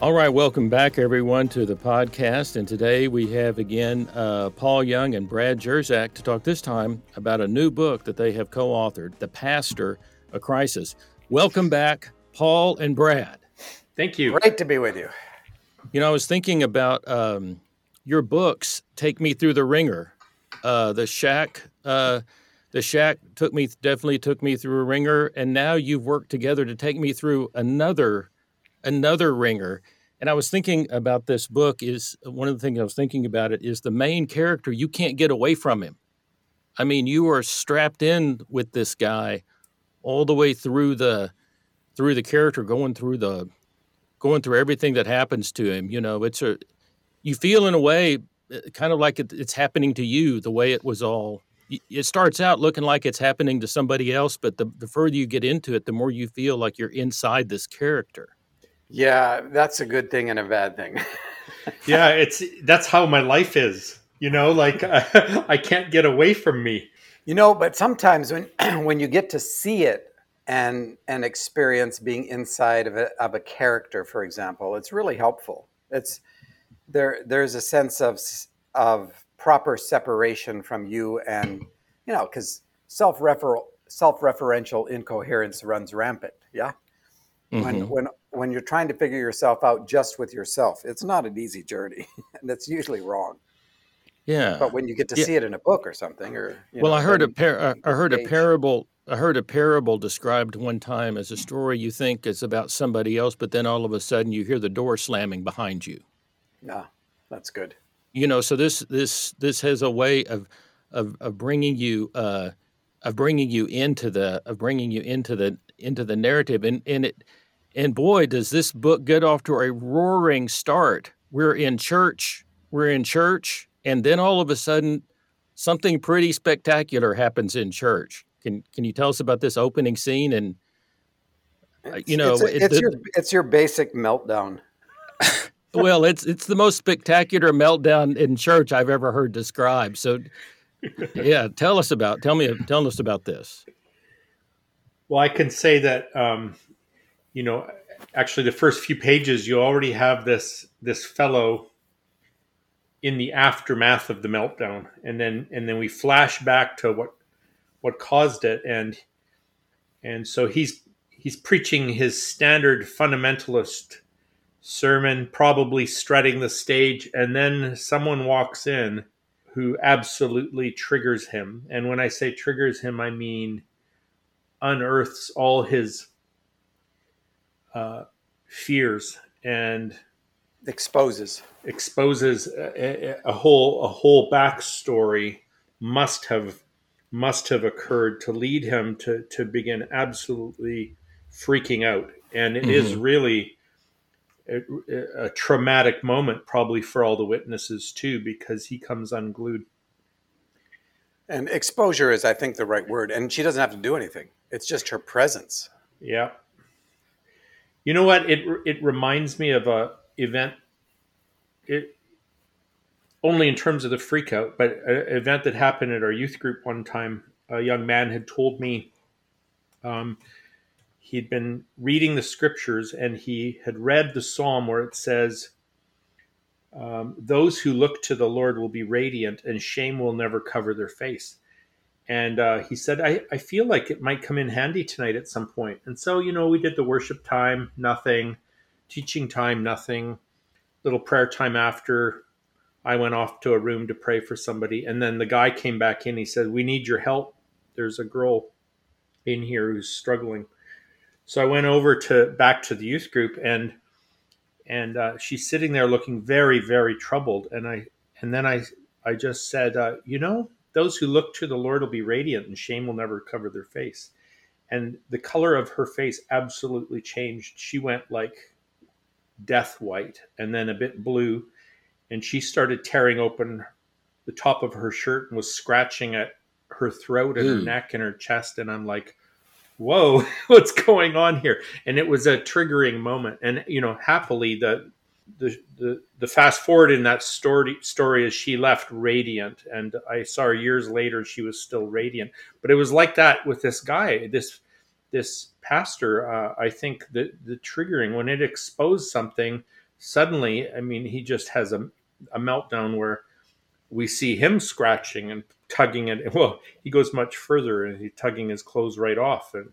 All right, welcome back, everyone, to the podcast. And today we have again uh, Paul Young and Brad Jersak to talk this time about a new book that they have co authored, The Pastor, A Crisis. Welcome back, Paul and Brad. Thank you. Great to be with you. You know, I was thinking about um, your books, Take Me Through the Ringer. Uh, the Shack. Uh, the Shack took me definitely took me through a ringer, and now you've worked together to take me through another another ringer. And I was thinking about this book is one of the things I was thinking about it is the main character, you can't get away from him. I mean, you are strapped in with this guy all the way through the through the character going through the going through everything that happens to him. You know, it's a you feel in a way uh, kind of like it, it's happening to you the way it was all it starts out looking like it's happening to somebody else but the, the further you get into it the more you feel like you're inside this character yeah, that's a good thing and a bad thing. yeah, it's that's how my life is. You know, like I, I can't get away from me. You know, but sometimes when when you get to see it and and experience being inside of a, of a character, for example, it's really helpful. It's there. There's a sense of of proper separation from you, and you know, because self referential self referential incoherence runs rampant. Yeah. Mm-hmm. When when when you're trying to figure yourself out just with yourself, it's not an easy journey, and that's usually wrong. Yeah. But when you get to yeah. see it in a book or something, or well, know, I heard a par- I heard a parable. I heard a parable described one time as a story you think is about somebody else, but then all of a sudden you hear the door slamming behind you. Yeah, that's good. You know, so this this this has a way of of, of bringing you uh, of bringing you into the of bringing you into the into the narrative, and and it and boy, does this book get off to a roaring start. We're in church, we're in church, and then all of a sudden, something pretty spectacular happens in church. Can can you tell us about this opening scene? And uh, you know, it's, a, it's the, your it's your basic meltdown. well, it's it's the most spectacular meltdown in church I've ever heard described. So, yeah, tell us about tell me tell us about this. Well, I can say that um, you know, actually the first few pages, you already have this this fellow in the aftermath of the meltdown, and then and then we flash back to what what caused it, and and so he's he's preaching his standard fundamentalist sermon, probably strutting the stage, and then someone walks in who absolutely triggers him. And when I say triggers him, I mean unearths all his uh, fears and exposes. exposes a, a, whole a whole backstory must have must have occurred to lead him to to begin absolutely freaking out. And it mm-hmm. is really a, a, traumatic moment probably for all the witnesses too because he comes unglued. And exposure is i think the right word. And she doesn't have to do anything. It's just her presence. Yeah you know what? It it reminds me of a event. It only in terms of the freakout, but an event that happened at our youth group one time. A young man had told me um, he'd been reading the scriptures and he had read the psalm where it says, um, "Those who look to the Lord will be radiant, and shame will never cover their face." And uh, he said, I, I feel like it might come in handy tonight at some point. And so, you know, we did the worship time, nothing, teaching time, nothing, little prayer time after. I went off to a room to pray for somebody. And then the guy came back in. He said, We need your help. There's a girl in here who's struggling. So I went over to back to the youth group and and uh, she's sitting there looking very very troubled and I and then I I just said uh, you know those who look to the Lord will be radiant, and shame will never cover their face. And the color of her face absolutely changed. She went like death white and then a bit blue. And she started tearing open the top of her shirt and was scratching at her throat and her neck and her chest. And I'm like, whoa, what's going on here? And it was a triggering moment. And, you know, happily, the, the, the, the fast forward in that story story is she left radiant and i saw her years later she was still radiant. But it was like that with this guy this this pastor. Uh, i think the the triggering when it exposed something suddenly i mean he just has a, a meltdown where we see him scratching and tugging at it. Well he goes much further and he's tugging his clothes right off and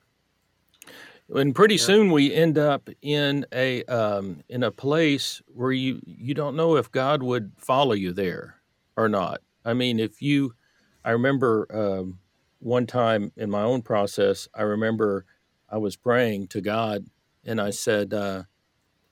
And pretty Yeah. soon we end up in a um, in a place where you you don't know if God would follow you there or not. I mean, if you, I remember um, one time in my own process, I remember I was praying to God and I said, uh,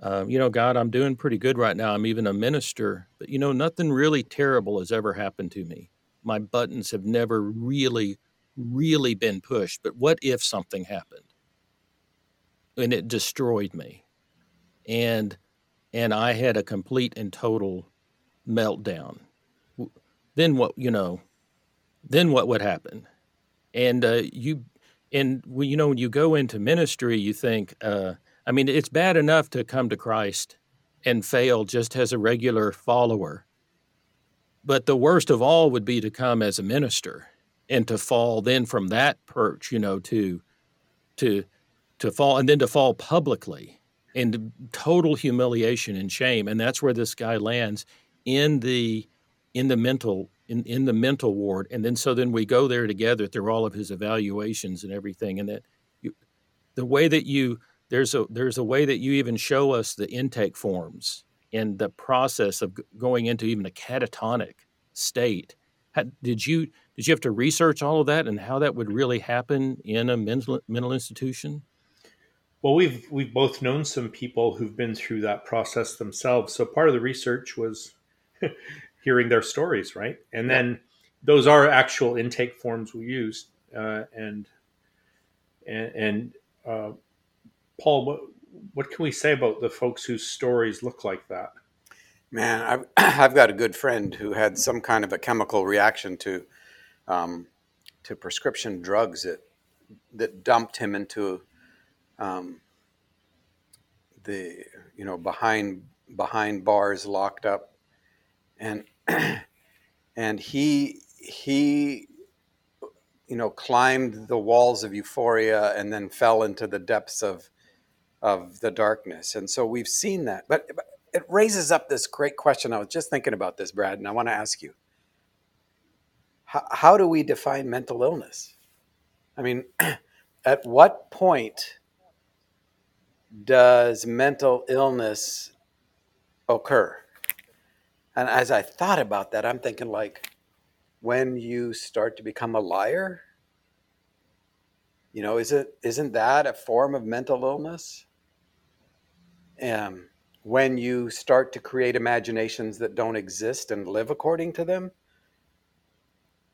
uh, you know, God, I'm doing pretty good right now. I'm even a minister, but you know, nothing really terrible has ever happened to me. My buttons have never really, really been pushed. But what if something happened? And it destroyed me. And and i had a complete and total meltdown. Then what you know then what would happen? And uh, you and when you know when you go into ministry you think uh, i mean it's bad enough to come to christ and fail just as a regular follower. But the worst of all would be to come as a minister and to fall then from that perch you know to to to fall and then to fall publicly into total humiliation and shame. And that's where this guy lands in the in the mental in, in the mental ward. And then so then we go there together through all of his evaluations and everything. And that you, the way that you there's a there's a way that you even show us the intake forms and the process of going into even a catatonic state. Had, did you did you have to research all of that and how that would really happen in a mental mental institution Well, we've we've both known some people who've been through that process themselves. So part of the research was hearing their stories, right? And then those are actual intake forms we used. Uh, and and, and uh, Paul, what what can we say about the folks whose stories look like that? Man, I've, I've got a good friend who had some kind of a chemical reaction to um, to prescription drugs that that dumped him into um, the you know behind behind bars, locked up, and and he he you know climbed the walls of euphoria and then fell into the depths of of the darkness. And so we've seen that, but but it raises up this great question. I was just thinking about this, Brad, and I want to ask you: how, how do we define mental illness? I mean, at what point does mental illness occur? And as I thought about that, I'm thinking like when you start to become a liar. You know, is it isn't that a form of mental illness? Um, when you start to create imaginations that don't exist and live according to them,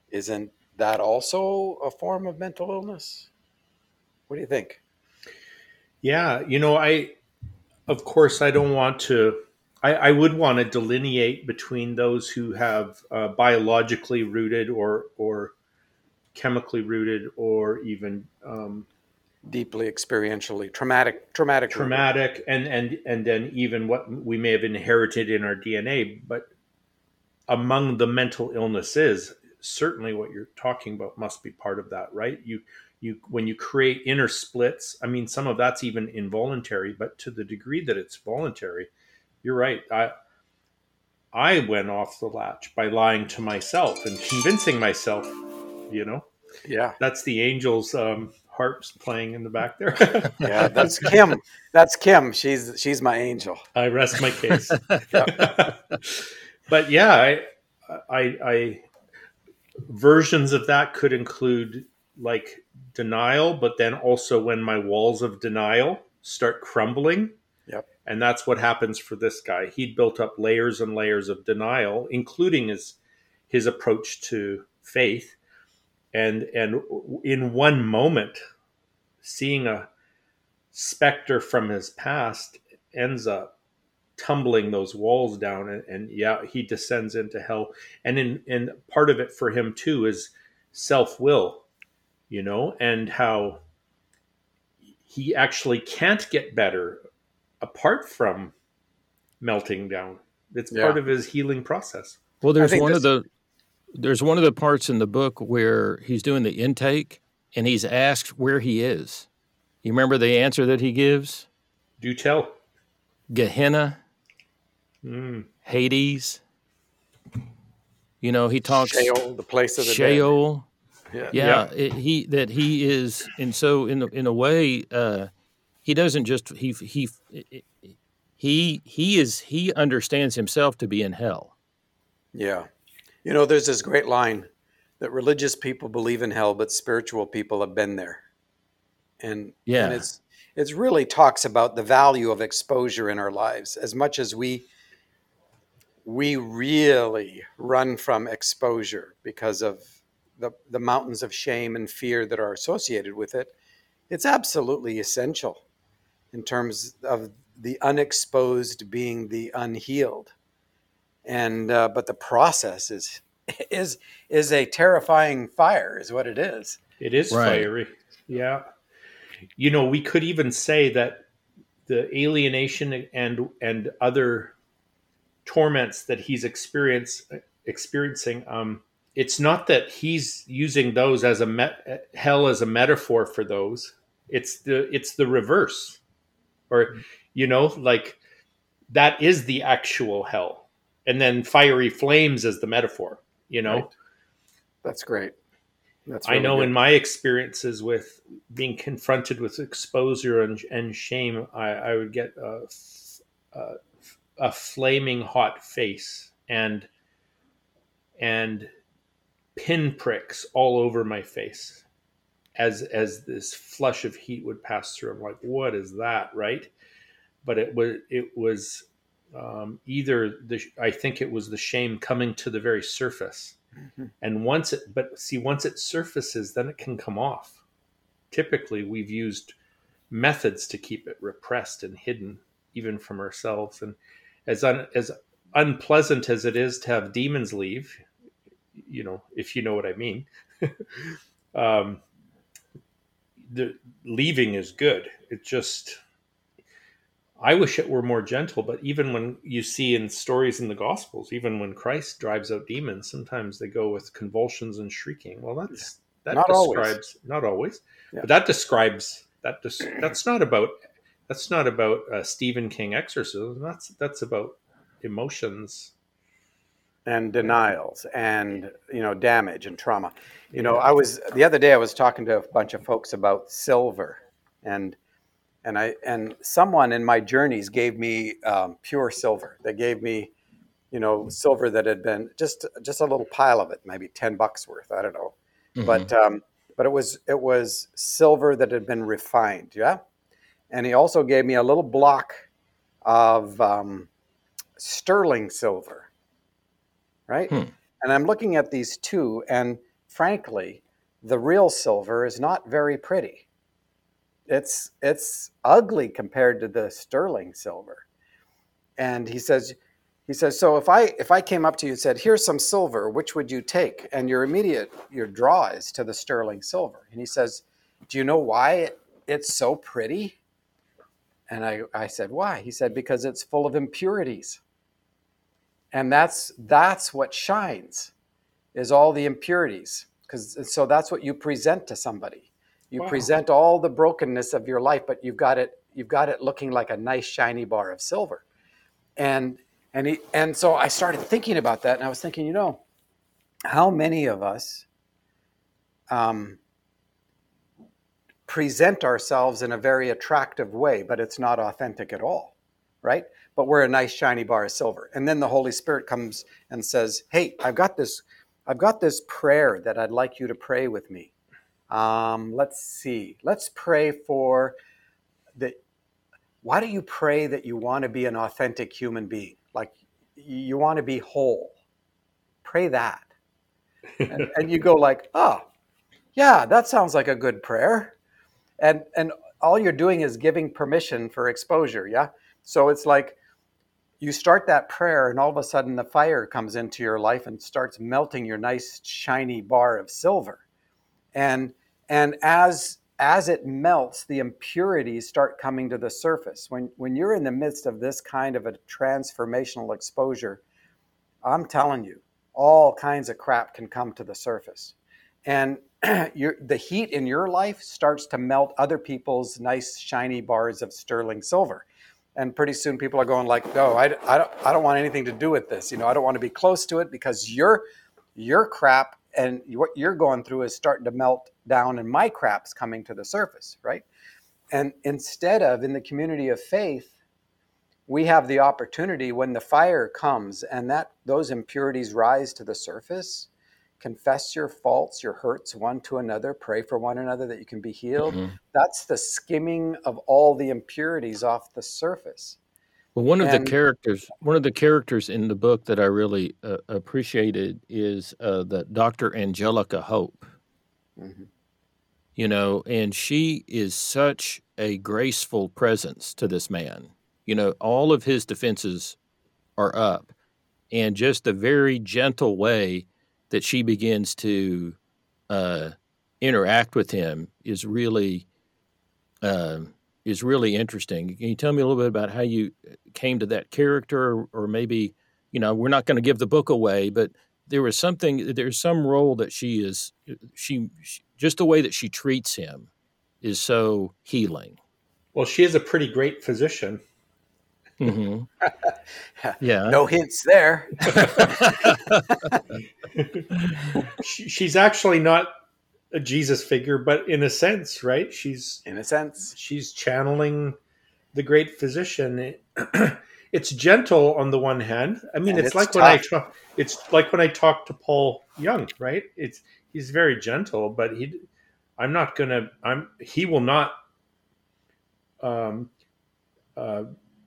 isn't that also a form of mental illness? What do you think? Yeah, you know, I of course I don't want to. I, I would want to delineate between those who have uh, biologically rooted or or chemically rooted or even um, Deeply experientially traumatic, traumatic, traumatic and and and then even what we may have inherited in our DNA but among the mental illnesses certainly what you're talking about must be part of that right you you when you create inner splits i mean some of that's even involuntary but to the degree that it's voluntary you're right i i went off the latch by lying to myself and convincing myself you know Yeah, that's the angels um harps playing in the back there yeah. That's Kim. That's Kim. She's she's my angel. I rest my case. but yeah, I, I, I, versions of that could include like denial, but then also when my walls of denial start crumbling. Yep. And that's what happens for this guy. He'd built up layers and layers of denial, including his his approach to faith. And and in one moment, seeing a specter from his past ends up tumbling those walls down and, and yeah he descends into hell and in and part of it for him too is self-will you know and how he actually can't get better apart from melting down it's Yeah. part of his healing process Well, there's think one of the there's one of the parts in the book where he's doing the intake and he's asked where he is. You remember the answer that he gives? do tell Gehenna, Mm. Hades. You know, he talks Sheol, the place of the Sheol. dead. Yeah, it, he that he is, and so in a- in a way, uh, he doesn't just he he he he is he understands himself to be in hell. Yeah. You know, there's this great line that religious people believe in hell, but spiritual people have been there. And, Yeah. and it's it's really talks about the value of exposure in our lives. As much as we we really run from exposure because of the, the mountains of shame and fear that are associated with it, it's absolutely essential in terms of the unexposed being the unhealed and uh, but the process is is is a terrifying fire is what it is It is Right. fiery. Yeah. You know, we could even say that the alienation and and other torments that he's experience, experiencing um it's not that he's using those as a met, hell as a metaphor for those. It's the it's the reverse. Or you know, like that is the actual hell. And then fiery flames as the metaphor, you know. Right. that's great that's I know good. in my experiences with being confronted with exposure and, and shame, I, I would get a a flaming hot face and and pinpricks all over my face as as this flush of heat would pass through. I'm like, what is that, right? But it was it was um, either the I think it was the shame coming to the very surface. And once it but see once it surfaces then it can come off. Typically we've used methods to keep it repressed and hidden even from ourselves. And as un, as unpleasant as it is to have demons leave you know if you know what i mean um the leaving is good it just I wish it were more gentle, but even when you see in stories in the Gospels, even when Christ drives out demons, sometimes they go with convulsions and shrieking. Well, that's that Not always. describes not always, Yeah. but that describes that. Des- that's not about that's not about uh, Stephen King exorcism. That's that's about emotions. And denials and you know damage and trauma. You know i was the other day i was talking to a bunch of folks about silver and and i and someone in my journeys gave me um, pure silver. They gave me you know silver that had been just just a little pile of it maybe 10 bucks worth i don't know. But um, but it was it was silver that had been refined yeah? And he also gave me a little block of um, sterling silver right? Hmm. and i'm looking at these two and frankly the real silver is not very pretty. It's it's ugly compared to the sterling silver. And he says he says so if i if i came up to you and said here's some silver which would you take? And your immediate your draw is to the sterling silver. And he says do you know why it, it's so pretty? And I, I said why? He said because it's full of impurities and that's that's what shines is all the impurities because so that's what you present to somebody. You Wow. present all the brokenness of your life but you've got it you've got it looking like a nice shiny bar of silver. And and he and so i started thinking about that and i was thinking you know how many of us um, present ourselves in a very attractive way but it's not authentic at all right but we're a nice shiny bar of silver. And then the holy spirit comes and says hey i've got this i've got this prayer that i'd like you to pray with me. Um, let's see. Let's pray for the why do you pray that you want to be an authentic human being? Like you want to be whole. Pray that. And, and you go like oh yeah that sounds like a good prayer. And and all you're doing is giving permission for exposure yeah? So it's like you start that prayer, and all of a sudden the fire comes into your life and starts melting your nice shiny bar of silver. And and as as it melts, the impurities start coming to the surface. When when you're in the midst of this kind of a transformational exposure, I'm telling you, all kinds of crap can come to the surface. And your, the heat in your life starts to melt other people's nice shiny bars of sterling silver and pretty soon people are going like no I, I, don't, I don't want anything to do with this you know i don't want to be close to it because your your crap and what you're going through is starting to melt down and my crap's coming to the surface right? And instead of in the community of faith we have the opportunity when the fire comes and that those impurities rise to the surface confess your faults, your hurts one to another, pray for one another that you can be healed. Mm-hmm. That's the skimming of all the impurities off the surface. Well, one of and, the characters, one of the characters in the book that I really uh, appreciated is uh, the Dr. Angelica Hope. Mm-hmm. You know, and she is such a graceful presence to this man. You know, all of his defenses are up, and just a very gentle way that she begins to uh, interact with him is really uh, is really interesting. Can you tell me a little bit about how you came to that character, or, or maybe you know we're not going to give the book away, but there was something there's some role that she is she, she just the way that she treats him is so healing. Well, she is a pretty great physician. Mm-hmm. yeah. No hints there. she's actually not a Jesus figure, but in a sense, right? She's in a sense she's channeling the great physician. it's gentle on the one hand. I mean, it's, it's, like tough. when I talk. It's like when I talk to Paul Young, right? It's he's very gentle, but he. I'm not gonna. I'm. He will not. Um, uh,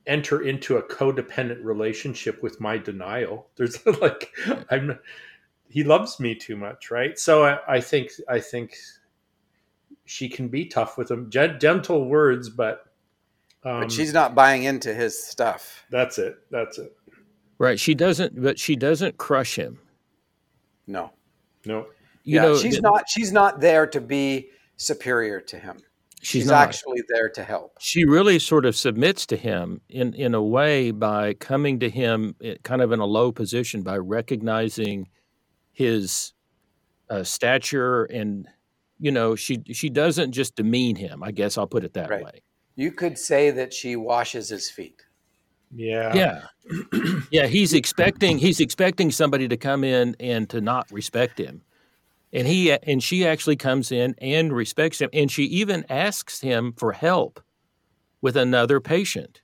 enter into a codependent relationship with my denial. There's like I'm he loves me too much, right? So I, I think I think she can be tough with him, gentle words, but um, but she's not buying into his stuff. That's it. That's it. Right. She doesn't, but she doesn't crush him. No. No. You yeah, know, she's not. She's not there to be superior to him. She's, she's actually there to help. She really sort of submits to him in in a way by coming to him eh, kind of in a low position by recognizing his uh, stature and you know she she doesn't just demean him. I guess I'll put it that right. way. You could say that she washes his feet. Yeah. Yeah. yeah, he's expecting he's expecting somebody to come in and to not respect him and he and she actually comes in and respects him and she even asks him for help with another patient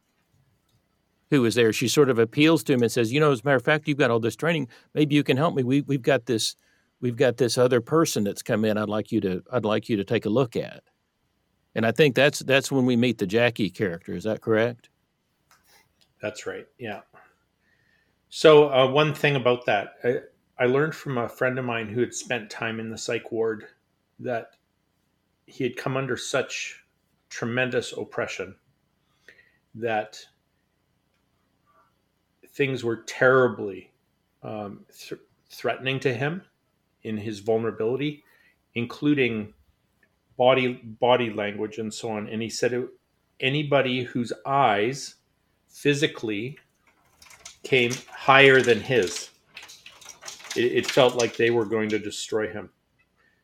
who is there. She sort of appeals to him and says you know as a matter of fact you've got all this training. Maybe you can help me. We, we've got this we've got this other person that's come in i'd like you to i'd like you to take a look at. And i think that's that's when we meet the jackie character. Is that correct? That's right. Yeah. So uh, one thing about that uh, I learned from a friend of mine who had spent time in the psych ward that he had come under such tremendous oppression that things were terribly um, th- threatening to him in his vulnerability, including body body language and so on. And he said it, anybody whose eyes physically came higher than his it, it felt like they were going to destroy him.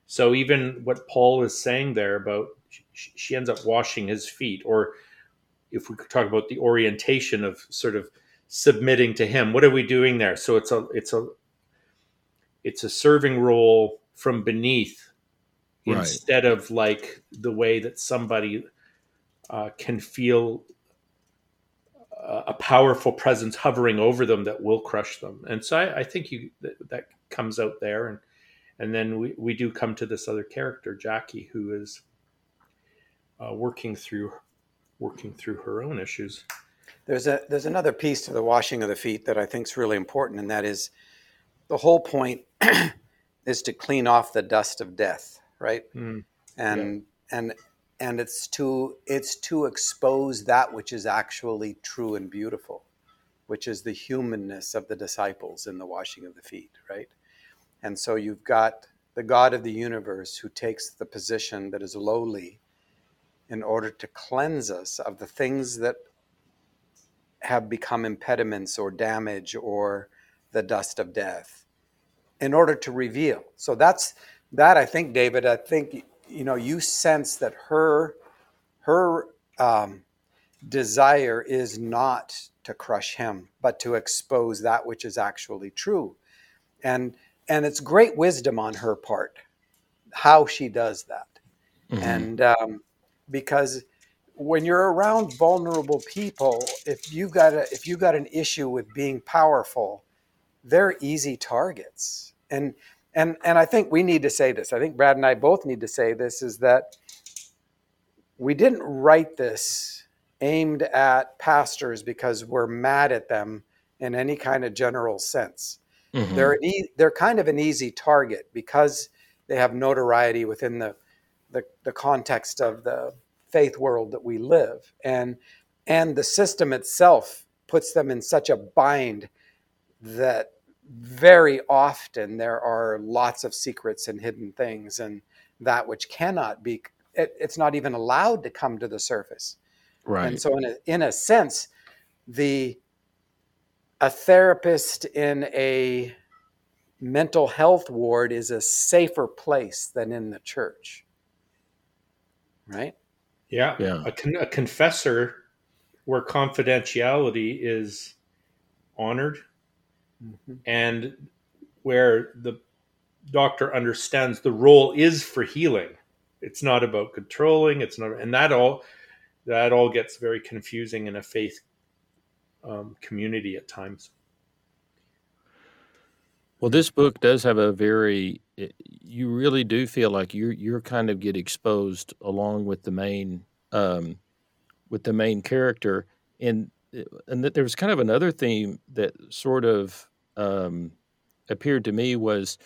So even what Paul is saying there about she, she ends up washing his feet, or if we could talk about the orientation of sort of submitting to him, what are we doing there? So it's a it's a it's a serving role from beneath right. instead of like the way that somebody uh, can feel a powerful presence hovering over them that will crush them. And so I, I think you that, that, comes out there, and and then we, we do come to this other character, Jackie, who is uh, working through working through her own issues. There's a there's another piece to the washing of the feet that I think is really important, and that is the whole point is to clean off the dust of death, right? Mm, and yeah. and and it's to it's to expose that which is actually true and beautiful which is the humanness of the disciples in the washing of the feet, right? And so you've got the God of the universe who takes the position that is lowly in order to cleanse us of the things that have become impediments or damage or the dust of death in order to reveal. So that's that I think David I think you know you sense that her her um, desire is not to crush him but to expose that which is actually true. And and it's great wisdom on her part how she does that. Mm-hmm. And um, because when you're around vulnerable people, if you got a, if you got an issue with being powerful, they're easy targets. And and and I think we need to say this. I think Brad and I both need to say this is that we didn't write this aimed at pastors because we're mad at them in any kind of general sense. Mm-hmm. They're e- they're kind of an easy target because they have notoriety within the, the the context of the faith world that we live and and the system itself puts them in such a bind that very often there are lots of secrets and hidden things and that which cannot be it, it's not even allowed to come to the surface. Right. and so in a, in a sense the a therapist in a mental health ward is a safer place than in the church. Right? Yeah, yeah. A, con- a confessor where confidentiality is honored mm-hmm. and where the doctor understands the role is for healing. It's not about controlling. It's not, and that all that all gets very confusing in a faith um, community at times. Well, this book does have a very. You really do feel like you're you're kind of get exposed along with the main um, with the main character, and and that there was kind of another theme that sort of um, appeared to me was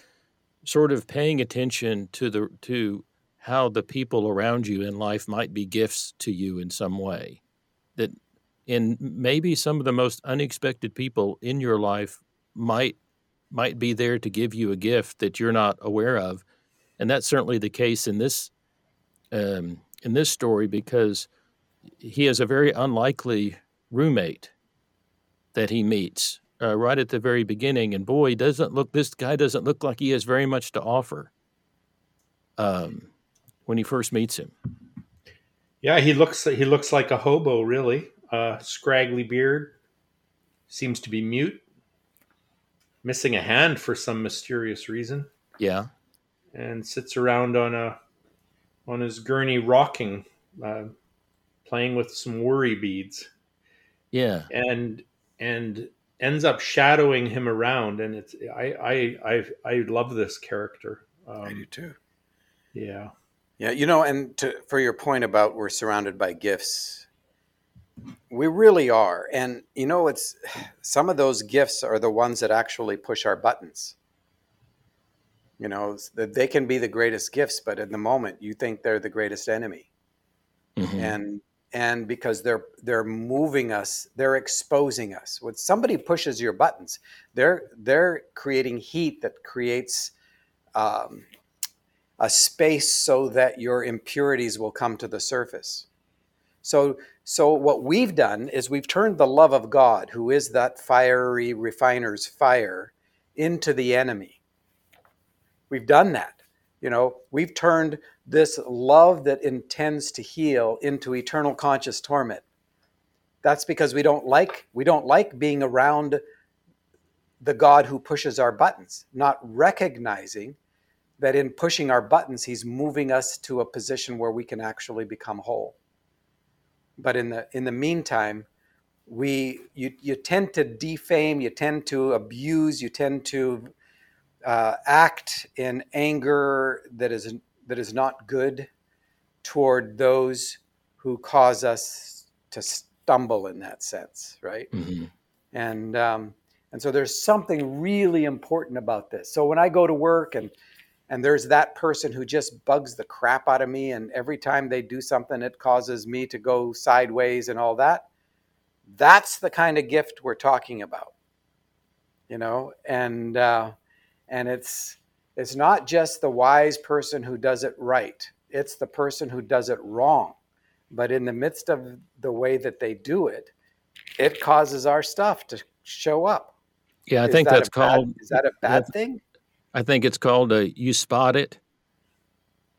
sort of paying attention to the to how the people around you in life might be gifts to you in some way. That in maybe some of the most unexpected people in your life might might be there to give you a gift that you're not aware of, and that's certainly the case in this um, in this story because he has a very unlikely roommate that he meets uh, right at the very beginning, and boy, doesn't look this guy doesn't look like he has very much to offer. Um, when he first meets him. Yeah, he looks he looks like a hobo, really. Uh, scraggly beard, seems to be mute, missing a hand for some mysterious reason. Yeah, and sits around on a on his gurney, rocking, uh, playing with some worry beads. Yeah, and and ends up shadowing him around, and it's I I I, I love this character. Um, I do too. Yeah, yeah. You know, and to, for your point about we're surrounded by gifts we really are. And you know, it's some of those gifts are the ones that actually push our buttons. You know, they can be the greatest gifts, but in the moment you think they're the greatest enemy. Mm-hmm. And and because they're they're moving us, they're exposing us. When somebody pushes your buttons, they're they're creating heat that creates um, a space so that your impurities will come to the surface. So so, what we've done is we've turned the love of God, who is that fiery refiner's fire, into the enemy. We've done that. You know, we've turned this love that intends to heal into eternal conscious torment. That's because we don't like we don't like being around the God who pushes our buttons, not recognizing that in pushing our buttons, he's moving us to a position where we can actually become whole but in the in the meantime we you, you tend to defame you tend to abuse you tend to uh, act in anger that is that is not good toward those who cause us to stumble in that sense right mm-hmm. and um, and so there's something really important about this so when i go to work and and there's that person who just bugs the crap out of me and every time they do something it causes me to go sideways and all that That's the kind of gift we're talking about. You know, and uh, and it's it's not just the wise person who does it right. It's the person who does it wrong. But in the midst of the way that they do it, it causes our stuff to show up. Yeah, I Is think that that's a bad- called. Is that a bad that's- thing? I think it's called a you spot it,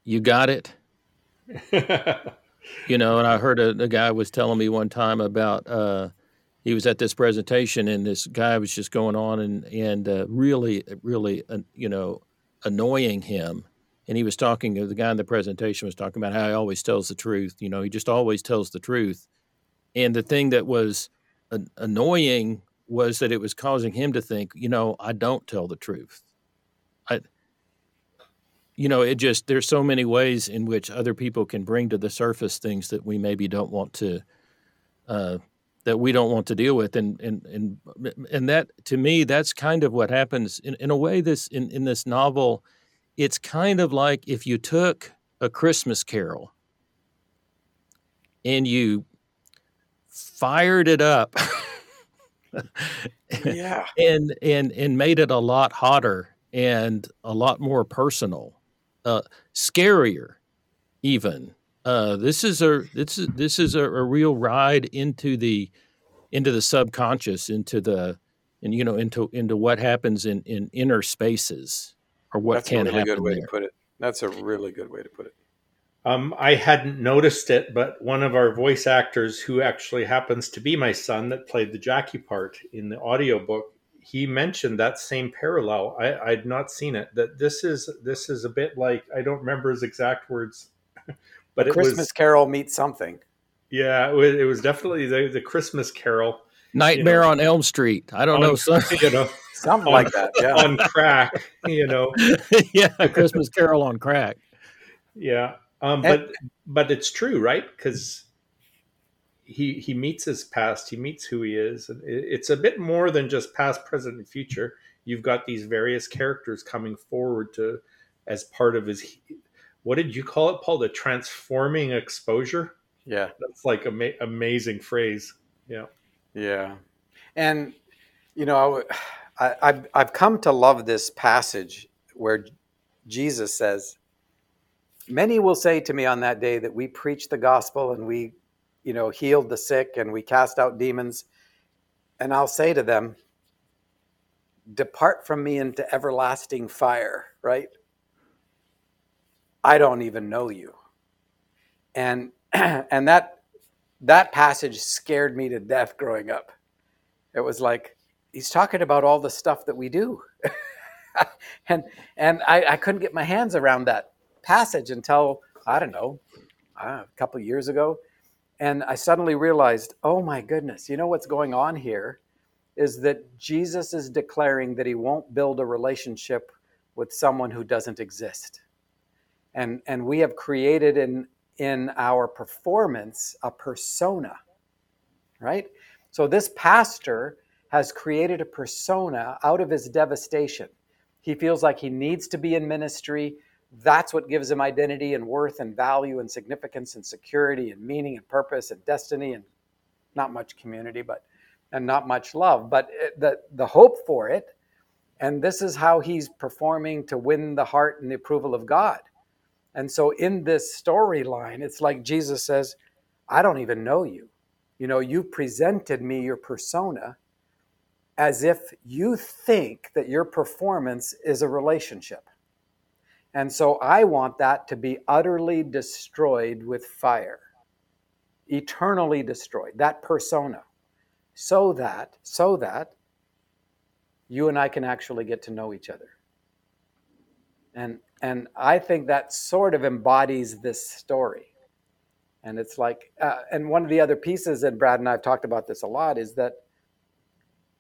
you got it. You know, and I heard a, a guy was telling me one time about uh, he was at this presentation and this guy was just going on and and uh, really, really, uh, you know, annoying him. And he was talking. The guy in the presentation was talking about how he always tells the truth. You know, he just always tells the truth. And the thing that was an- annoying was that it was causing him to think, you know, I don't tell the truth. I, you know, it just there's so many ways in which other people can bring to the surface things that we maybe don't want to, uh, that we don't want to deal with, and and and and that to me that's kind of what happens in, in a way. This in in this novel, it's kind of like if you took a Christmas Carol and you fired it up. Yeah. and and and made it a lot hotter and a lot more personal, uh, scarier, even. Uh, this is a this is this is a, a real ride into the into the subconscious, into the and you know into into what happens in in inner spaces or what That's a really happen good way there. to put it. That's a really good way to put it. Um, I hadn't noticed it, but one of our voice actors, who actually happens to be my son that played the Jackie part in the audiobook, he mentioned that same parallel. I, I'd not seen it. That this is this is a bit like I don't remember his exact words, but it Christmas was Carol meets something. yeah, it was, it was definitely the, the Christmas Carol. Nightmare on Elm Street. I don't know. on, Some, you know, Something On- like that. Yeah. on crack. You know, yeah, Christmas Carol on crack. Yeah, um, but but it's true, right? Because he he meets his past, he meets who he is, and it- it's a bit more than just past, present, and future. You've got these various characters coming forward to as part of his. What did you call it, Paul? The transforming exposure. Yeah. That's like ama- amazing phrase. Yeah. Yeah, and you know, I, I've I've come to love this passage where Jesus says, "Many will say to me on that day that we preached the gospel and we, you know, healed the sick and we cast out demons, and I'll say to them, depart from me into everlasting fire." Right? I don't even know you, and and that that passage scared me to death growing up. It was like he's talking about all the stuff that we do, and and I, I couldn't get my hands around that passage until I don't know uh, a couple years ago, and I suddenly realized, oh my goodness, you know what's going on here is that Jesus is declaring that he won't build a relationship with someone who doesn't exist, and and we have created in in our performance a persona, right? So this pastor has created a persona out of his devastation. He feels like he needs to be in ministry. That's what gives him identity and worth and value and significance and security and meaning and purpose and destiny and not much community, but and not much love. But the the hope for it, and this is how he's performing to win the heart and the approval of God. And so in this storyline, it's like Jesus says, I don't even know you. You know, you presented me your persona as if you think that your performance is a relationship. And so I want that to be utterly destroyed with fire, eternally destroyed, that persona, so that, so that you and I can actually get to know each other. And and I think that sort of embodies this story. And it's like, uh, and one of the other pieces, and Brad and I have talked about this a lot, is that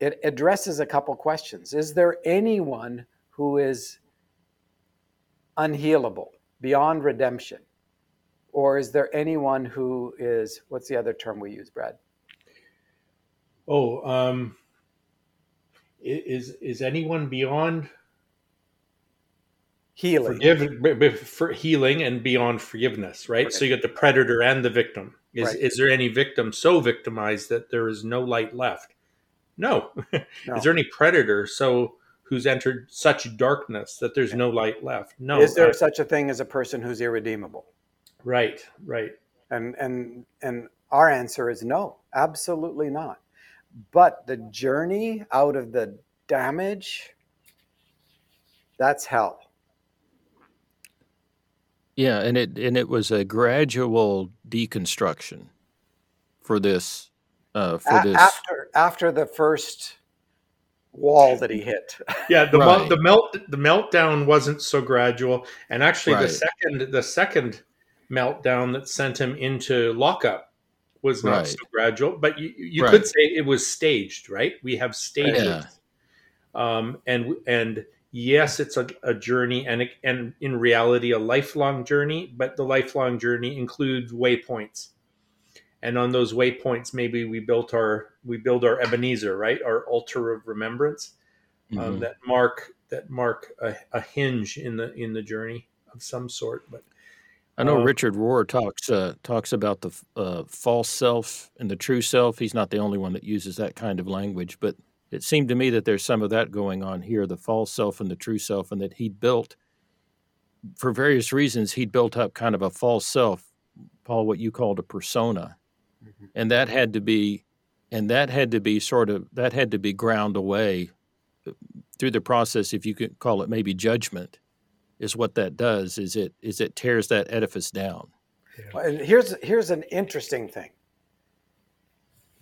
it addresses a couple questions. Is there anyone who is unhealable, beyond redemption? Or is there anyone who is, what's the other term we use, Brad? Oh, um, is is anyone beyond Healing. forgive for healing and beyond forgiveness? Right. So you got the predator and the victim. Is Right. is there any victim so victimized that there is no light left? No. No. Is there any predator so who's entered such darkness that there's no light left? No. Is there Uh, such a thing as a person who's irredeemable? right, right. And and and our answer is no, absolutely not. But the journey out of the damage, that's hell. Yeah, and it and it was a gradual deconstruction for this uh, for A- this. after after the first wall that he hit. Yeah, the Right. the melt the meltdown wasn't so gradual, and actually Right. the second the second meltdown that sent him into lockup was not Right. so gradual. But you you Right. could say it was staged, right? We have stages, Yeah. um, and and yes, it's a, a journey, and it, and in reality, a lifelong journey. But the lifelong journey includes waypoints, and on those waypoints, maybe we built our we build our Ebenezer, right? Our altar of remembrance um, Mhm. that mark that mark a, a hinge in the in the journey of some sort. But I know uh, Richard Rohr talks uh, talks about the uh, false self and the true self. He's not the only one that uses that kind of language, but it seemed to me that there's some of that going on here: the false self and the true self, and that he'd built, for various reasons, he'd built up kind of a false self, Paul, what you called a persona, Mhm. and that had to be, and that had to be sort of that had to be ground away uh, through the process, if you could call it maybe judgment is what that does is it is it tears that edifice down And here's here's an interesting thing.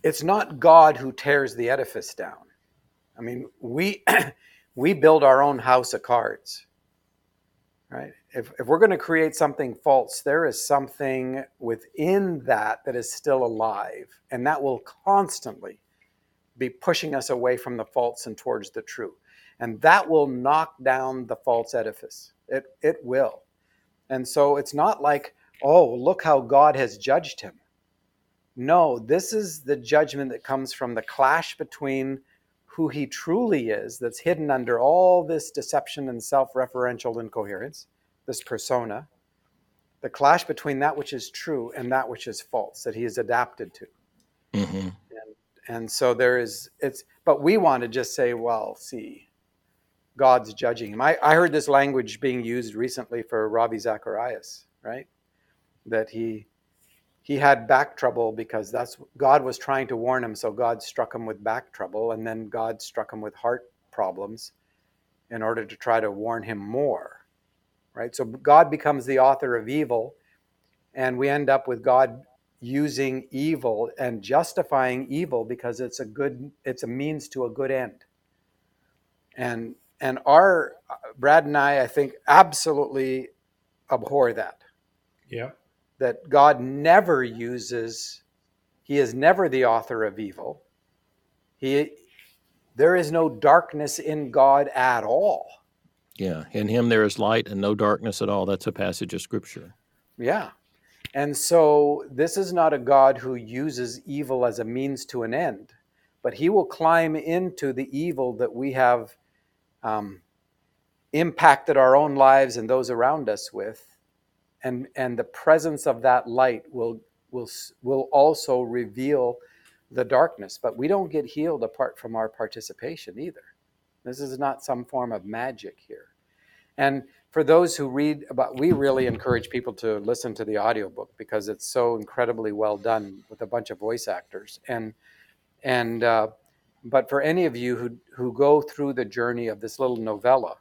It's not God who tears the edifice down. I mean, we we build our own house of cards. Right? If if we're going to create something false, there is something within that that is still alive and that will constantly be pushing us away from the false and towards the true. And that will knock down the false edifice. It it will. And so it's not like oh, look how God has judged him. No, this is the judgment that comes from the clash between who he truly is, that's hidden under all this deception and self referential incoherence, this persona, the clash between that which is true and that which is false, that he is adapted to. mm-hmm. And so there is, it's, but we want to just say, well, see, God's judging him. I, I heard this language being used recently for Ravi Zacharias, right? That he he had back trouble because that's God was trying to warn him, so God struck him with back trouble, and then God struck him with heart problems in order to try to warn him more. Right? So God becomes the author of evil, and we end up with God using evil and justifying evil because it's a good it's a means to a good end. And and our Brad and I I think absolutely abhor that yeah, that God never uses, He is never the author of evil. He, there is no darkness in God at all. yeah in him there is light and no darkness at all that's a passage of scripture Yeah. And so this is not a God who uses evil as a means to an end, but He will climb into the evil that we have um, impacted our own lives and those around us with. And, and the presence of that light will, will, will also reveal the darkness. But we don't get healed apart from our participation either. This is not some form of magic here. And for those who read about, we really encourage people to listen to the audiobook because it's so incredibly well done with a bunch of voice actors. And, and, uh, but for any of you who, who go through the journey of this little novella,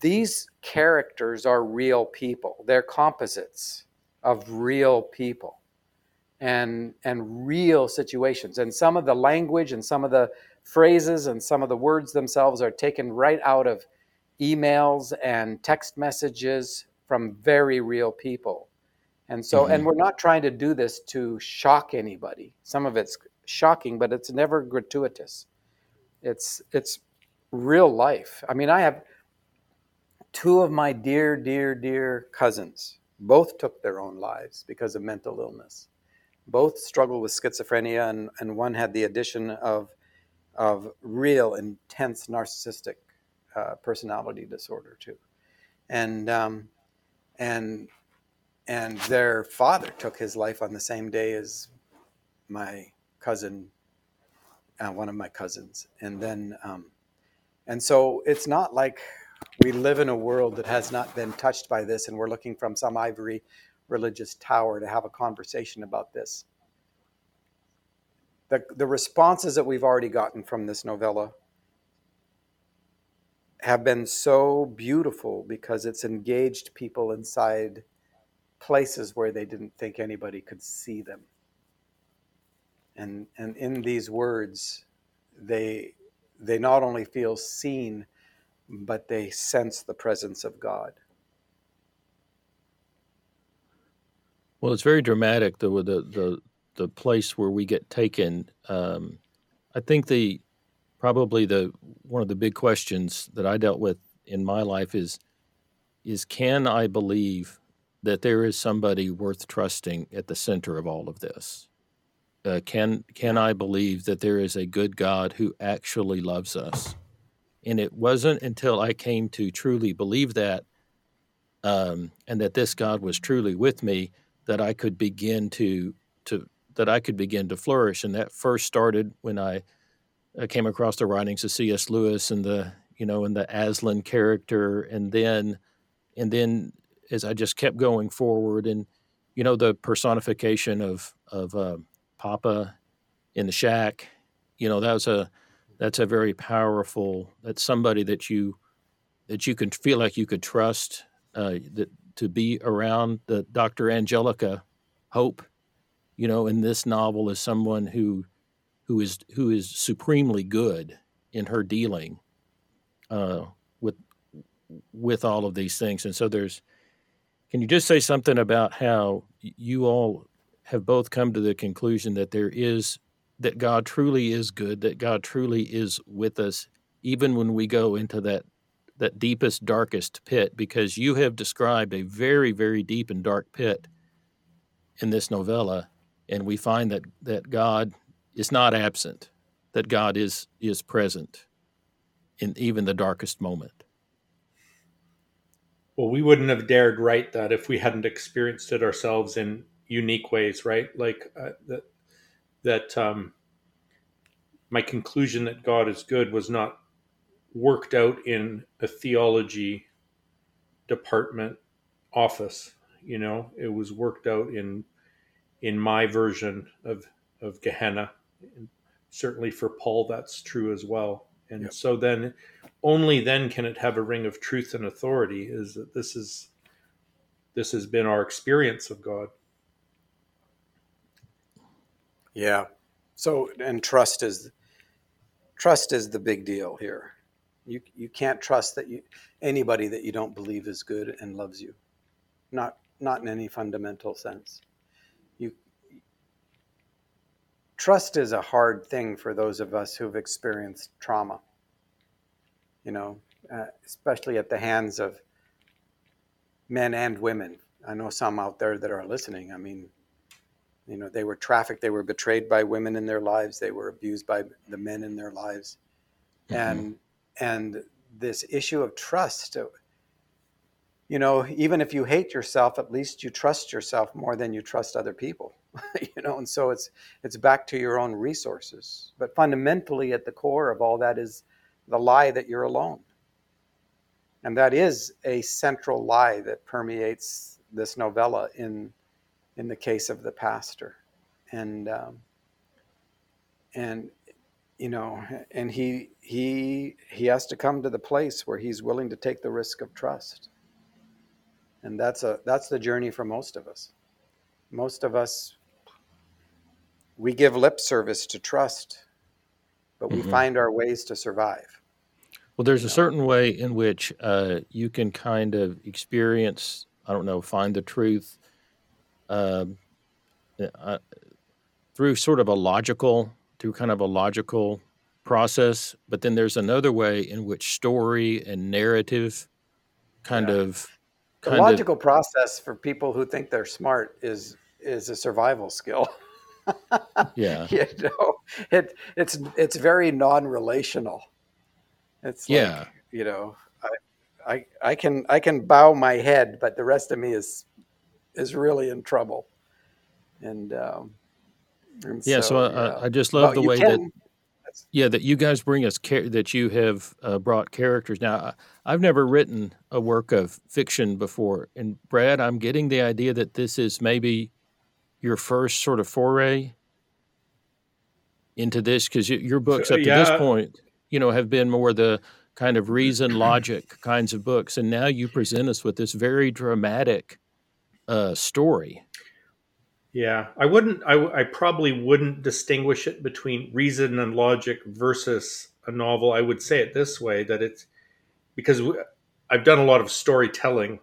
these characters are real people. They're composites of real people and and real situations. And some of the language and some of the phrases and some of the words themselves are taken right out of emails and text messages from very real people. And so and mm-hmm. we're not trying to do this to shock anybody. Some of it's shocking, but it's never gratuitous. It's it's real life. I mean, I have two of my dear, dear, dear cousins. Both took their own lives because of mental illness. Both struggled with schizophrenia, and, and one had the addition of, of real intense narcissistic uh, personality disorder too. And um, and and their father took his life on the same day as my cousin, uh, one of my cousins, and then, um, and so it's not like we live in a world that has not been touched by this, and we're looking from some ivory religious tower to have a conversation about this. The, the responses that we've already gotten from this novella have been so beautiful because it's engaged people inside places where they didn't think anybody could see them. And, and in these words, they, they not only feel seen, but they sense the presence of God. Well, it's very dramatic, the the the, the place where we get taken. Um, I think the probably the one of the big questions that I dealt with in my life is is can I believe that there is somebody worth trusting at the center of all of this? Uh, can can I believe that there is a good God who actually loves us? And it wasn't until I came to truly believe that, um, and that this God was truly with me, that I could begin to to that I could begin to flourish. And that first started when I, I came across the writings of C.S. Lewis and the you know and the Aslan character, and then and then as I just kept going forward, and you know the personification of of uh, Papa in the shack, you know that was a that's a very powerful. That's somebody that you that you can feel like you could trust uh, that to be around. The Dr. Angelica Hope, you know, in this novel is someone who who is who is supremely good in her dealing uh, with with all of these things, and so there's can you just say something about how you all have both come to the conclusion that there is that God truly is good, that God truly is with us, even when we go into that that deepest, darkest pit? Because you have described a very, very deep and dark pit in this novella, and we find that that God is not absent, that God is is present in even the darkest moment. Well, we wouldn't have dared write that if we hadn't experienced it ourselves in unique ways, right? Like uh. That um, my conclusion that God is good was not worked out in a theology department office. You know, it was worked out in in my version of of Gehenna. And certainly for Paul, that's true as well. And yep. so then only then can it have a ring of truth and authority is that this is this has been our experience of god yeah. So and trust is trust is the big deal here. You you can't trust that you anybody that you don't believe is good and loves you. Not not in any fundamental sense. You trust is a hard thing for those of us who've experienced trauma. You know, uh, especially at the hands of men and women. I know some out there that are listening. I mean, you know, they were trafficked, they were betrayed by women in their lives, they were abused by the men in their lives, mm-hmm. and and this issue of trust. Uh, you know, even if you hate yourself, at least you trust yourself more than you trust other people. you know, and so it's it's back to your own resources. But fundamentally, at the core of all that is the lie that you're alone. And that is a central lie that permeates this novella in, in the case of the pastor. And, um, and you know, and he, he, he has to come to the place where he's willing to take the risk of trust. And that's, a, that's the journey for most of us. Most of us, we give lip service to trust, but we mm-hmm. find our ways to survive. Well, there's a certain way in which uh, you can kind of experience, I don't know, find the truth uh, uh, through sort of a logical, through kind of a logical process. But then there's another way in which story and narrative kind yeah. of. Kind the logical of, process for people who think they're smart is is a survival skill. yeah, you know, it it's it's very non-relational it's yeah, you know, I, I I can I can bow my head, but the rest of me is is really in trouble. And, um, and Yeah, so, so, I, yeah. I just love Well, the you way that yeah that you guys bring us char- that you have uh, brought characters. Now, I- I've never written a work of fiction before, and Brad, I'm getting the idea that this is maybe your first sort of foray into this because your books up to this point, you know, have been more the kind of reason, logic kinds of books, and now you present us with this very dramatic uh, story. Yeah, I wouldn't. I, I probably wouldn't distinguish it between reason and logic versus a novel. I would say it this way: that it's because I've done a lot of storytelling,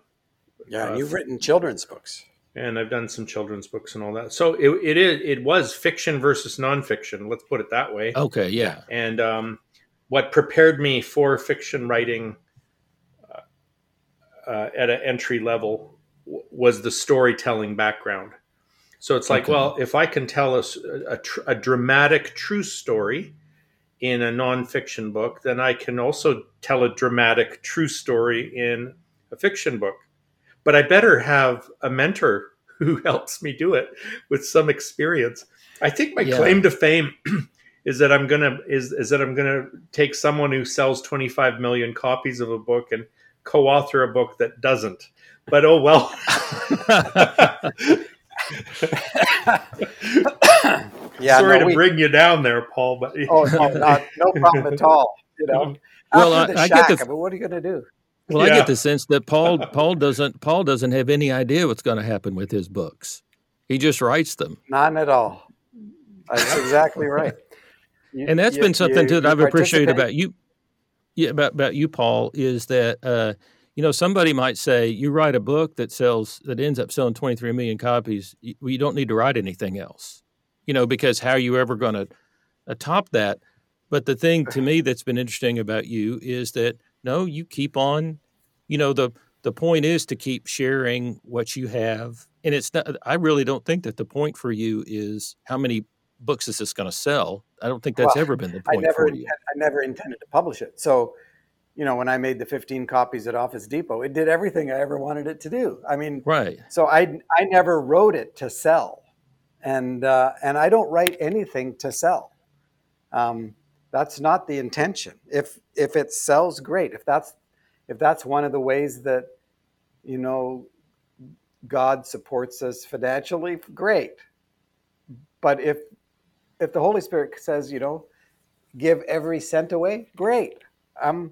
Yeah, Uh, and you've written children's books. and I've done some children's books and all that. So it, it is. It was fiction versus nonfiction. Let's put it that way. Okay, yeah, And um, what prepared me for fiction writing uh, uh, at an entry level w- was the storytelling background. So it's like, Okay. well, if I can tell a, a, tr- a dramatic true story in a nonfiction book, then I can also tell a dramatic true story in a fiction book. But I better have a mentor who helps me do it with some experience. I think my Yeah. claim to fame is that I'm gonna is is that I'm gonna take someone who sells 25 million copies of a book and co-author a book that doesn't. But oh well. Yeah, Sorry no, to we- bring you down there, Paul. But Oh, no, not, no problem at all. You know, Well, After the I- I get shack, the- I mean, what are you going to do? Well, I get the sense that Paul Paul doesn't Paul doesn't have any idea what's going to happen with his books. He just writes them, None at all. That's exactly right. You- and that's you- been something you- too that I've appreciated about you. Yeah, about about you, Paul, is that uh, you know somebody might say you write a book that sells that ends up selling twenty three million copies. You, you don't need to write anything else, you know, because how are you ever going to uh, top that? But the thing to me that's been interesting about you is that no, you keep on. You know the the point is to keep sharing what you have, and it's not. I really don't think that the point for you is how many books is this going to sell. I don't think that's Well, ever been the I point never, for you. I never intended to publish it. So, you know, when I made the 15 copies at Office Depot, it did everything I ever wanted it to do. I mean, Right. so I, I never wrote it to sell, and uh, and I don't write anything to sell. Um, that's not the intention. If if it sells, great. If that's if that's one of the ways that you know God supports us financially, great. But if if the Holy Spirit says, you know, give every cent away, great. Um,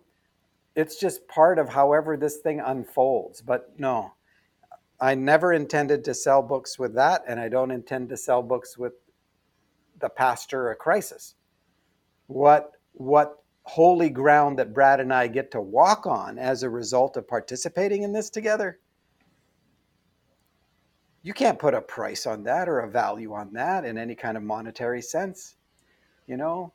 it's just part of however this thing unfolds. But no, I never intended to sell books with that, and I don't intend to sell books with the pastor a crisis. What what holy ground that Brad and I get to walk on as a result of participating in this together? You can't put a price on that or a value on that in any kind of monetary sense. You know,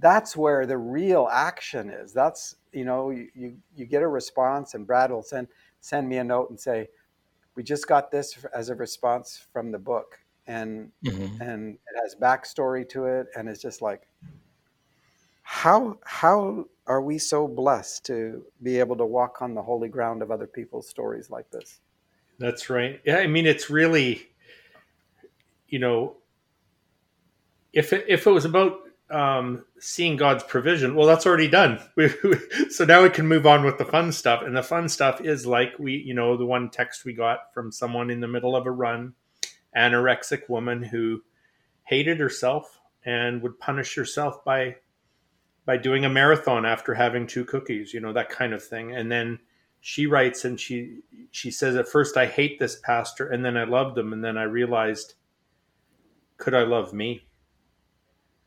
that's where the real action is. That's you know, you, you, you get a response, and Brad will send send me a note and say, "We just got this as a response from the book," and Mhm. and it has backstory to it, and it's just like, how how are we so blessed to be able to walk on the holy ground of other people's stories like this? That's right. Yeah, I mean, it's really, you know, if it, if it was about um, seeing God's provision, well, that's already done. so now we can move on with the fun stuff, and the fun stuff is like we, you know, the one text we got from someone in the middle of a run, anorexic woman who hated herself and would punish herself by by doing a marathon after having two cookies, you know, that kind of thing, and then she writes and she she says at first i hate this pastor and then i loved him and then i realized could i love me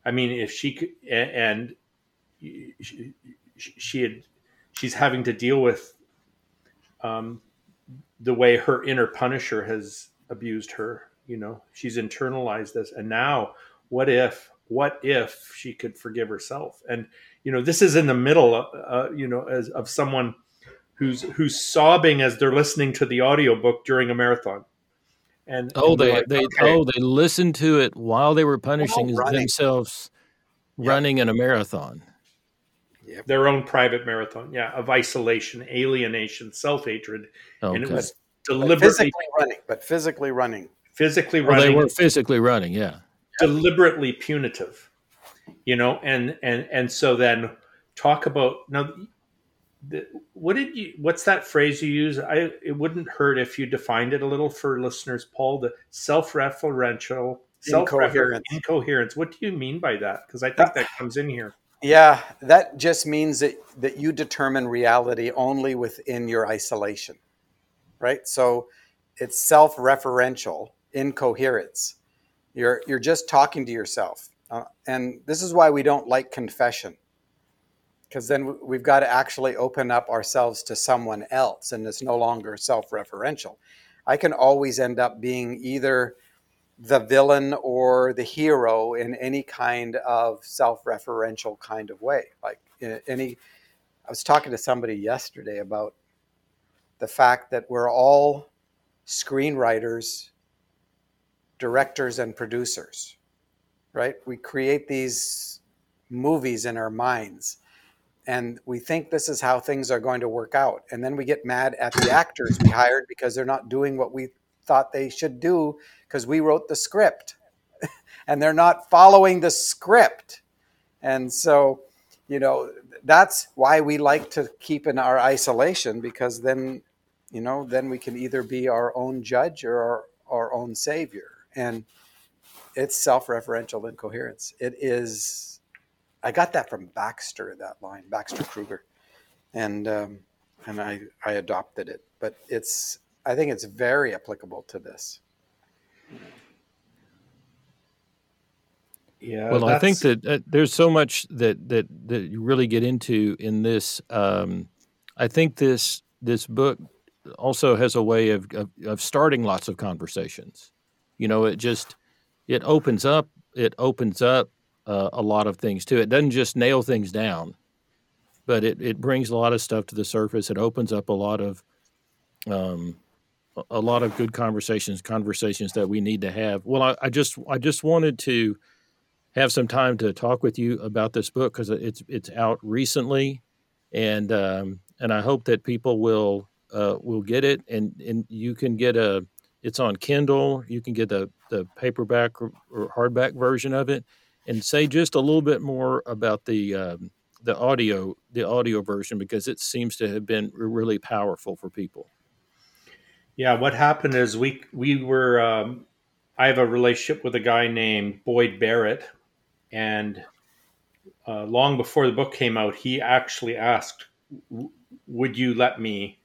i mean if she could and she, she had she's having to deal with um, the way her inner punisher has abused her you know she's internalized this and now what if what if she could forgive herself and you know this is in the middle uh, you know as of someone who's who's sobbing as they're listening to the audiobook during a marathon. And Oh, and they're they like, they okay, oh they listened to it while they were punishing running. themselves Yeah. running in a marathon. their own private marathon, yeah, of isolation, alienation, self hatred, Okay. and it was deliberately physically running, but physically running. physically Well, they were physically running, yeah. deliberately punitive you know and and and so then talk about now the, what did you what's that phrase you use i it wouldn't hurt if you defined it a little for listeners paul the self-referential Incoherence. incoherence what do you mean by that because i think that comes in here Yeah, that just means that, that you determine reality only within your isolation, right? So it's self referential incoherence. You're, you're just talking to yourself. Uh, and this is why we don't like confession, because then we- we've got to actually open up ourselves to someone else, and it's no longer self referential. I can always end up being either the villain or the hero in any kind of self-referential kind of way. Like any i was talking to somebody yesterday about the fact that we're all screenwriters directors and producers right? We create these movies in our minds and we think this is how things are going to work out and then we get mad at the actors we hired because they're not doing what we thought they should do because we wrote the script and they're not following the script. And so, you know, that's why we like to keep in our isolation because then, you know, then we can either be our own judge or our, our own savior. And it's self referential incoherence. It is, I got that from Baxter, that line, Baxter Kruger. And, um, and I, I adopted it. But it's, I think it's very applicable to this. yeah Well, I think that uh, there's so much that that that you really get into in this. Um, I think this this book also has a way of, of of starting lots of conversations. You know, it just it opens up it opens up uh, a lot of things too. It doesn't just nail things down, but it it brings a lot of stuff to the surface. It opens up a lot of um, a- lot of good conversations, conversations that we need to have. Well, I, I just I just wanted to have some time to talk with you about this book because it's it's out recently, and um, and I hope that people will uh, will get it, and and you can get a it's on Kindle. You can get the the paperback or hardback version of it, and say just a little bit more about the um, the audio the audio version because it seems to have been really powerful for people. Yeah, what happened is we we were. Um, I have a relationship with a guy named Boyd Barrett, and uh, long before the book came out, he actually asked, "Would you let me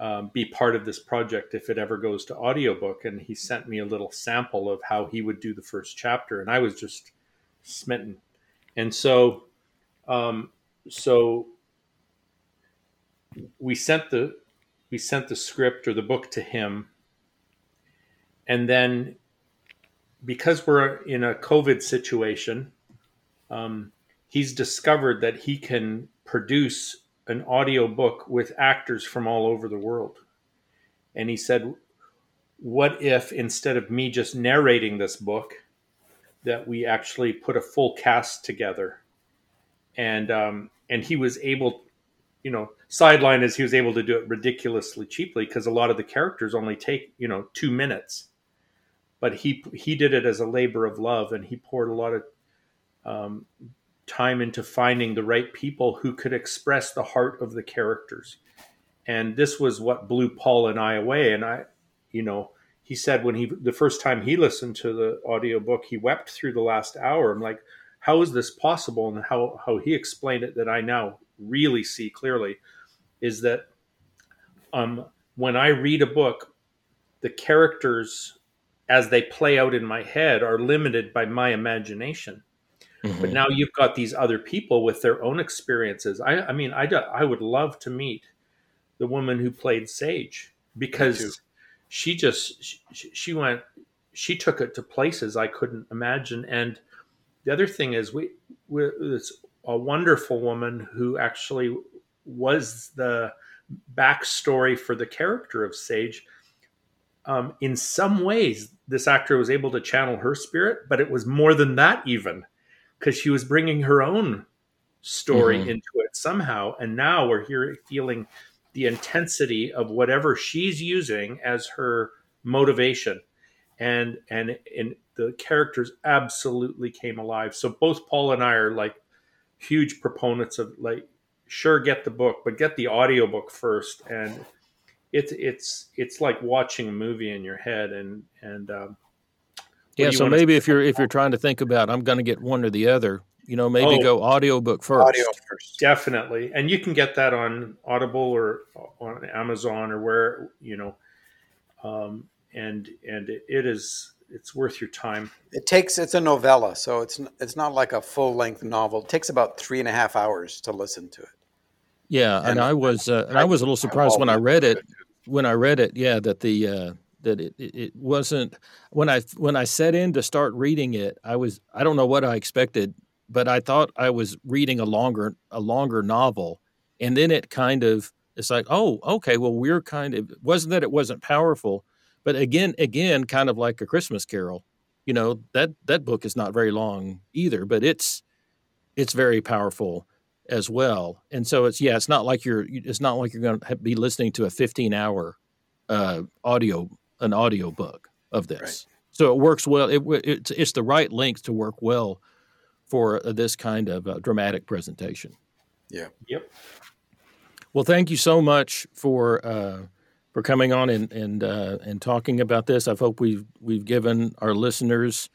um, be part of this project if it ever goes to audiobook?" And he sent me a little sample of how he would do the first chapter, and I was just smitten. And so, um, so we sent the we sent the script or the book to him and then because we're in a covid situation um, he's discovered that he can produce an audio book with actors from all over the world and he said what if instead of me just narrating this book that we actually put a full cast together. And um, and he was able you know sideline is he was able to do it ridiculously cheaply because a lot of the characters only take you know two minutes. But he he did it as a labor of love and he poured a lot of um, time into finding the right people who could express the heart of the characters. And this was what blew paul and i away. And i you know he said when he the first time he listened to the audiobook he wept through the last hour i'm like how is this possible and how how he explained it that i now really see clearly is that um, when I read a book, the characters as they play out in my head are limited by my imagination. But now you've got these other people with their own experiences. I, I mean, I, I would love to meet the woman who played Sage because she just she, she went she took it to places I couldn't imagine. And the other thing is we we it's a wonderful woman who actually was the backstory for the character of Sage. Um, in some ways, this actor was able to channel her spirit, but it was more than that, even because she was bringing her own story Mhm. into it somehow. And now we're here feeling the intensity of whatever she's using as her motivation. And and and the characters absolutely came alive. So both paul and i are like huge proponents of like sure get the book but get the audiobook first. And it's it's it's like watching a movie in your head. And and um, yeah so maybe if you're if you're trying to think about i'm going to get one or the other you know maybe oh, go audiobook first. Audio first. Definitely. And you can get that on audible or on amazon or where you know um, and and it, it is it's worth your time. It takes it's a novella so it's it's not like a full length novel. It takes about three and a half hours to listen to it. Yeah and, and i was uh, and i was a little surprised when i read it when i read it yeah that the uh, that it, it wasn't when i when i set in to start reading it i was i don't know what i expected but I thought I was reading a longer a longer novel, and then it kind of it's like, oh, okay, well, we're kind of wasn't that it wasn't powerful, but again, again, kind of like a Christmas Carol, you know that that book is not very long either, but it's it's very powerful as well, and so it's yeah, it's not like you're it's not like you're going to be listening to a 15 hour uh, audio an audio book of this. Right. So it works well. It, it's it's the right length to work well for uh, this kind of uh, dramatic presentation. Yeah. Yep. Well, thank you so much for uh, for coming on and and uh, and talking about this. I hope we've we've given our listeners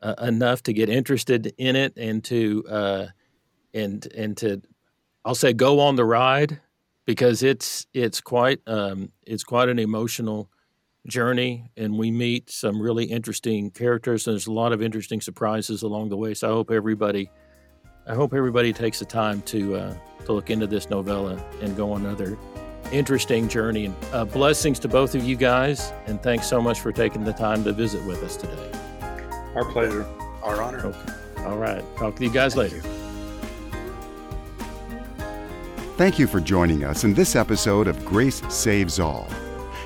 uh, enough to get interested in it and to uh, and and to I'll say go on the ride because it's it's quite um, it's quite an emotional journey and we meet some really interesting characters and there's a lot of interesting surprises along the way so i hope everybody i hope everybody takes the time to uh, to look into this novella and go on another interesting journey and uh, blessings to both of you guys and thanks so much for taking the time to visit with us today our pleasure our honor okay. all right talk to you guys Thank later you. Thank you for joining us in this episode of Grace Saves All.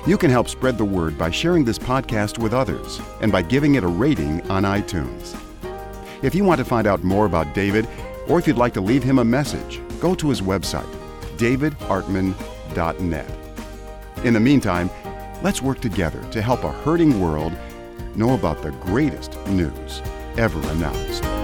You can help spread the word by sharing this podcast with others and by giving it a rating on iTunes. If you want to find out more about David, or if you'd like to leave him a message, go to his website, davidartman.net. In the meantime, let's work together to help a hurting world know about the greatest news ever announced.